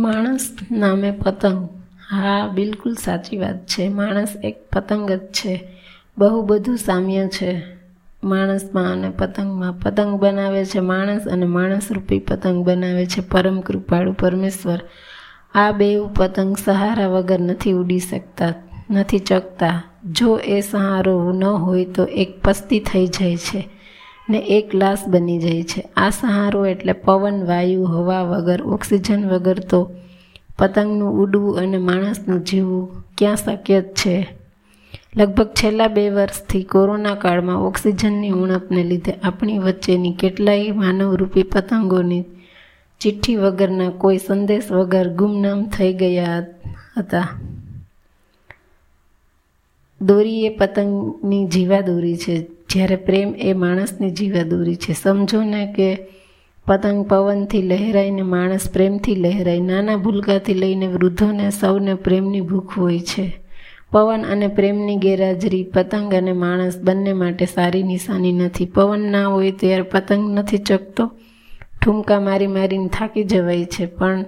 માણસ નામે પતંગ. હા, બિલકુલ સાચી વાત છે. માણસ એક પતંગ જ છે. બહુ બધું સામ્ય છે. માણસમાં અને પતંગમાં પતંગ બનાવે છે માણસ અને માણસરૂપી પતંગ બનાવે છે પરમ કૃપાળુ પરમેશ્વર. આ બે પતંગ સહારા વગર નથી ઉડી શકતા, નથી ચકતા જો એ સહારો ન હોય તો એક પસ્તી થઈ જાય છે. ને એક લાશ બની જાય છે. આ સહારો એટલે પવન, વાયુ, હવા વગર, ઓક્સિજન વગર તો પતંગનું ઉડવું અને માણસનું જીવવું ક્યાં શક્ય છે? લગભગ છેલ્લા બે વર્ષથી કોરોના કાળમાં ઓક્સિજનની ઉણપને લીધે આપણી વચ્ચેની કેટલાય માનવરૂપી પતંગોની ચિઠ્ઠી વગરના કોઈ સંદેશ વગર ગુમનામ થઈ ગયા હતા. દોરી એ પતંગની જીવાદોરી છે. જ્યારે પ્રેમ એ માણસની જીવાદોરી છે. સમજો ને કે પતંગ પવનથી લહેરાઈને માણસ પ્રેમથી લહેરાય, નાના ભૂલકાથી લઈને વૃદ્ધોને સૌને પ્રેમની ભૂખ હોય છે. પવન અને પ્રેમની ગેરહાજરી, પતંગ અને માણસ બંને માટે સારી નિશાની નથી. પવન ના હોય ત્યારે પતંગ નથી ચકતો. ઠુમકા મારી મારીને થાકી જવાય છે, પણ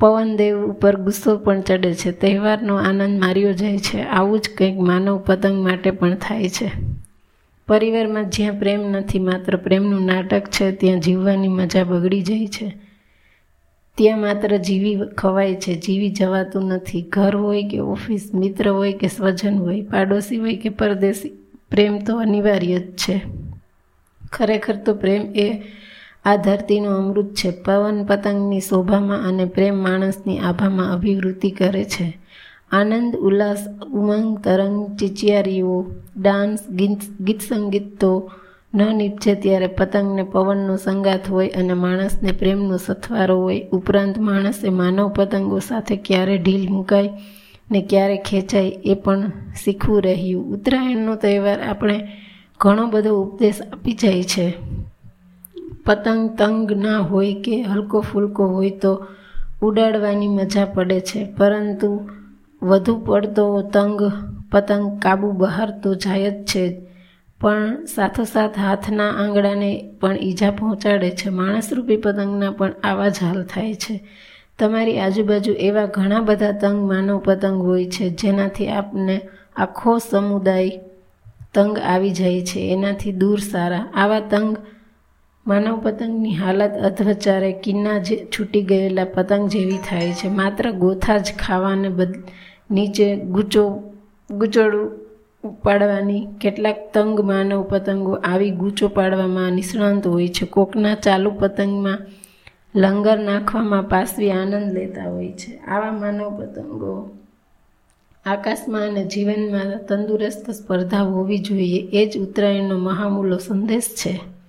પવનદેવ ઉપર ગુસ્સો પણ ચડે છે. તહેવારનો આનંદ માર્યો જાય છે. આવું જ કંઈક માનવ પતંગ માટે પણ થાય છે. પરિવારમાં જ્યાં પ્રેમ નથી, માત્ર પ્રેમનું નાટક છે, ત્યાં જીવવાની મજા બગડી જાય છે. ત્યાં માત્ર જીવી ખવાય છે, જીવી જવાતું નથી. ઘર હોય કે ઓફિસ, મિત્ર હોય કે સ્વજન હોય, પાડોશી હોય કે પરદેશી, પ્રેમ તો અનિવાર્ય જ છે. ખરેખર તો પ્રેમ એ આ ધરતીનું અમૃત છે. પવન પતંગની શોભામાં અને પ્રેમ માણસની આભામાં અભિવૃદ્ધિ કરે છે. આનંદ, ઉલ્લાસ, ઉમંગ, તરંગ, ચિચિયારીઓ, ડાન્સ, ગીત ગીત સંગીત તો ન નીપજે ત્યારે પતંગને પવનનો સંગાત હોય અને માણસને પ્રેમનો સથવારો હોય. ઉપરાંત માણસે માનવ પતંગો સાથે ક્યારે ઢીલ મુકાય ને ક્યારે ખેંચાય એ પણ શીખવું રહ્યું. ઉત્તરાયણનો તહેવાર આપણે ઘણો બધો ઉપદેશ આપી જાય છે. પતંગ તંગ ના હોય કે હલકો ફૂલકો હોય તો ઉડાડવાની મજા પડે છે. પરંતુ વધુ પડતો તંગ, પતંગ કાબુ બહાર તો જાય જ છે, પણ સાથોસાથ હાથના આંગળાને પણ ઈજા પહોંચાડે છે. માણસરૂપી પતંગના પણ આવા જ હાલ થાય છે. તમારી આજુબાજુ એવા ઘણા બધા તંગ માનવ પતંગ હોય છે, જેનાથી આપને આખો સમુદાય તંગ આવી જાય છે. એનાથી દૂર સારા. આવા તંગ માનવ પતંગની હાલત અધવચારે કિન્ના જે છૂટી ગયેલા પતંગ જેવી થાય છે. માત્ર ગોથા જ ખાવાને બદ, નીચે ગૂંચો, ગૂંચોડું પાડવાની કેટલાક તંગ માનવ પતંગો આવી ગૂંચો પાડવામાં નિષ્ણાંત હોય છે. કોકના ચાલુ પતંગમાં લંગર નાખવામાં પાસવી આનંદ લેતા હોય છે. આવા માનવ પતંગો આકાશમાં અને જીવનમાં તંદુરસ્ત સ્પર્ધા હોવી જોઈએ. એ જ ઉત્તરાયણનો મહામૂલો સંદેશ છે.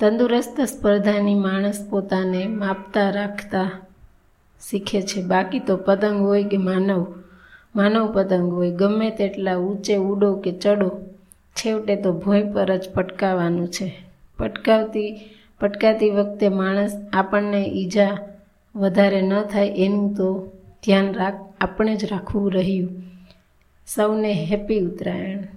તંદુરસ્ત સ્પર્ધાની માણસ પોતાને માપતા, રાખતા શીખે છે. બાકી તો પતંગ હોય કે માનવ માનવ પતંગ હોય, ગમે તેટલા ઊંચે ઉડો કે ચડો, છેવટે તો ભોય પર જ પટકાવવાનું છે. પટકાવતી, પટકાતી વખતે માણસ આપણને ઈજા વધારે ન થાય એનું તો ધ્યાન રાખ, આપણે જ રાખવું રહ્યું. સૌને હેપી ઉત્તરાયણ.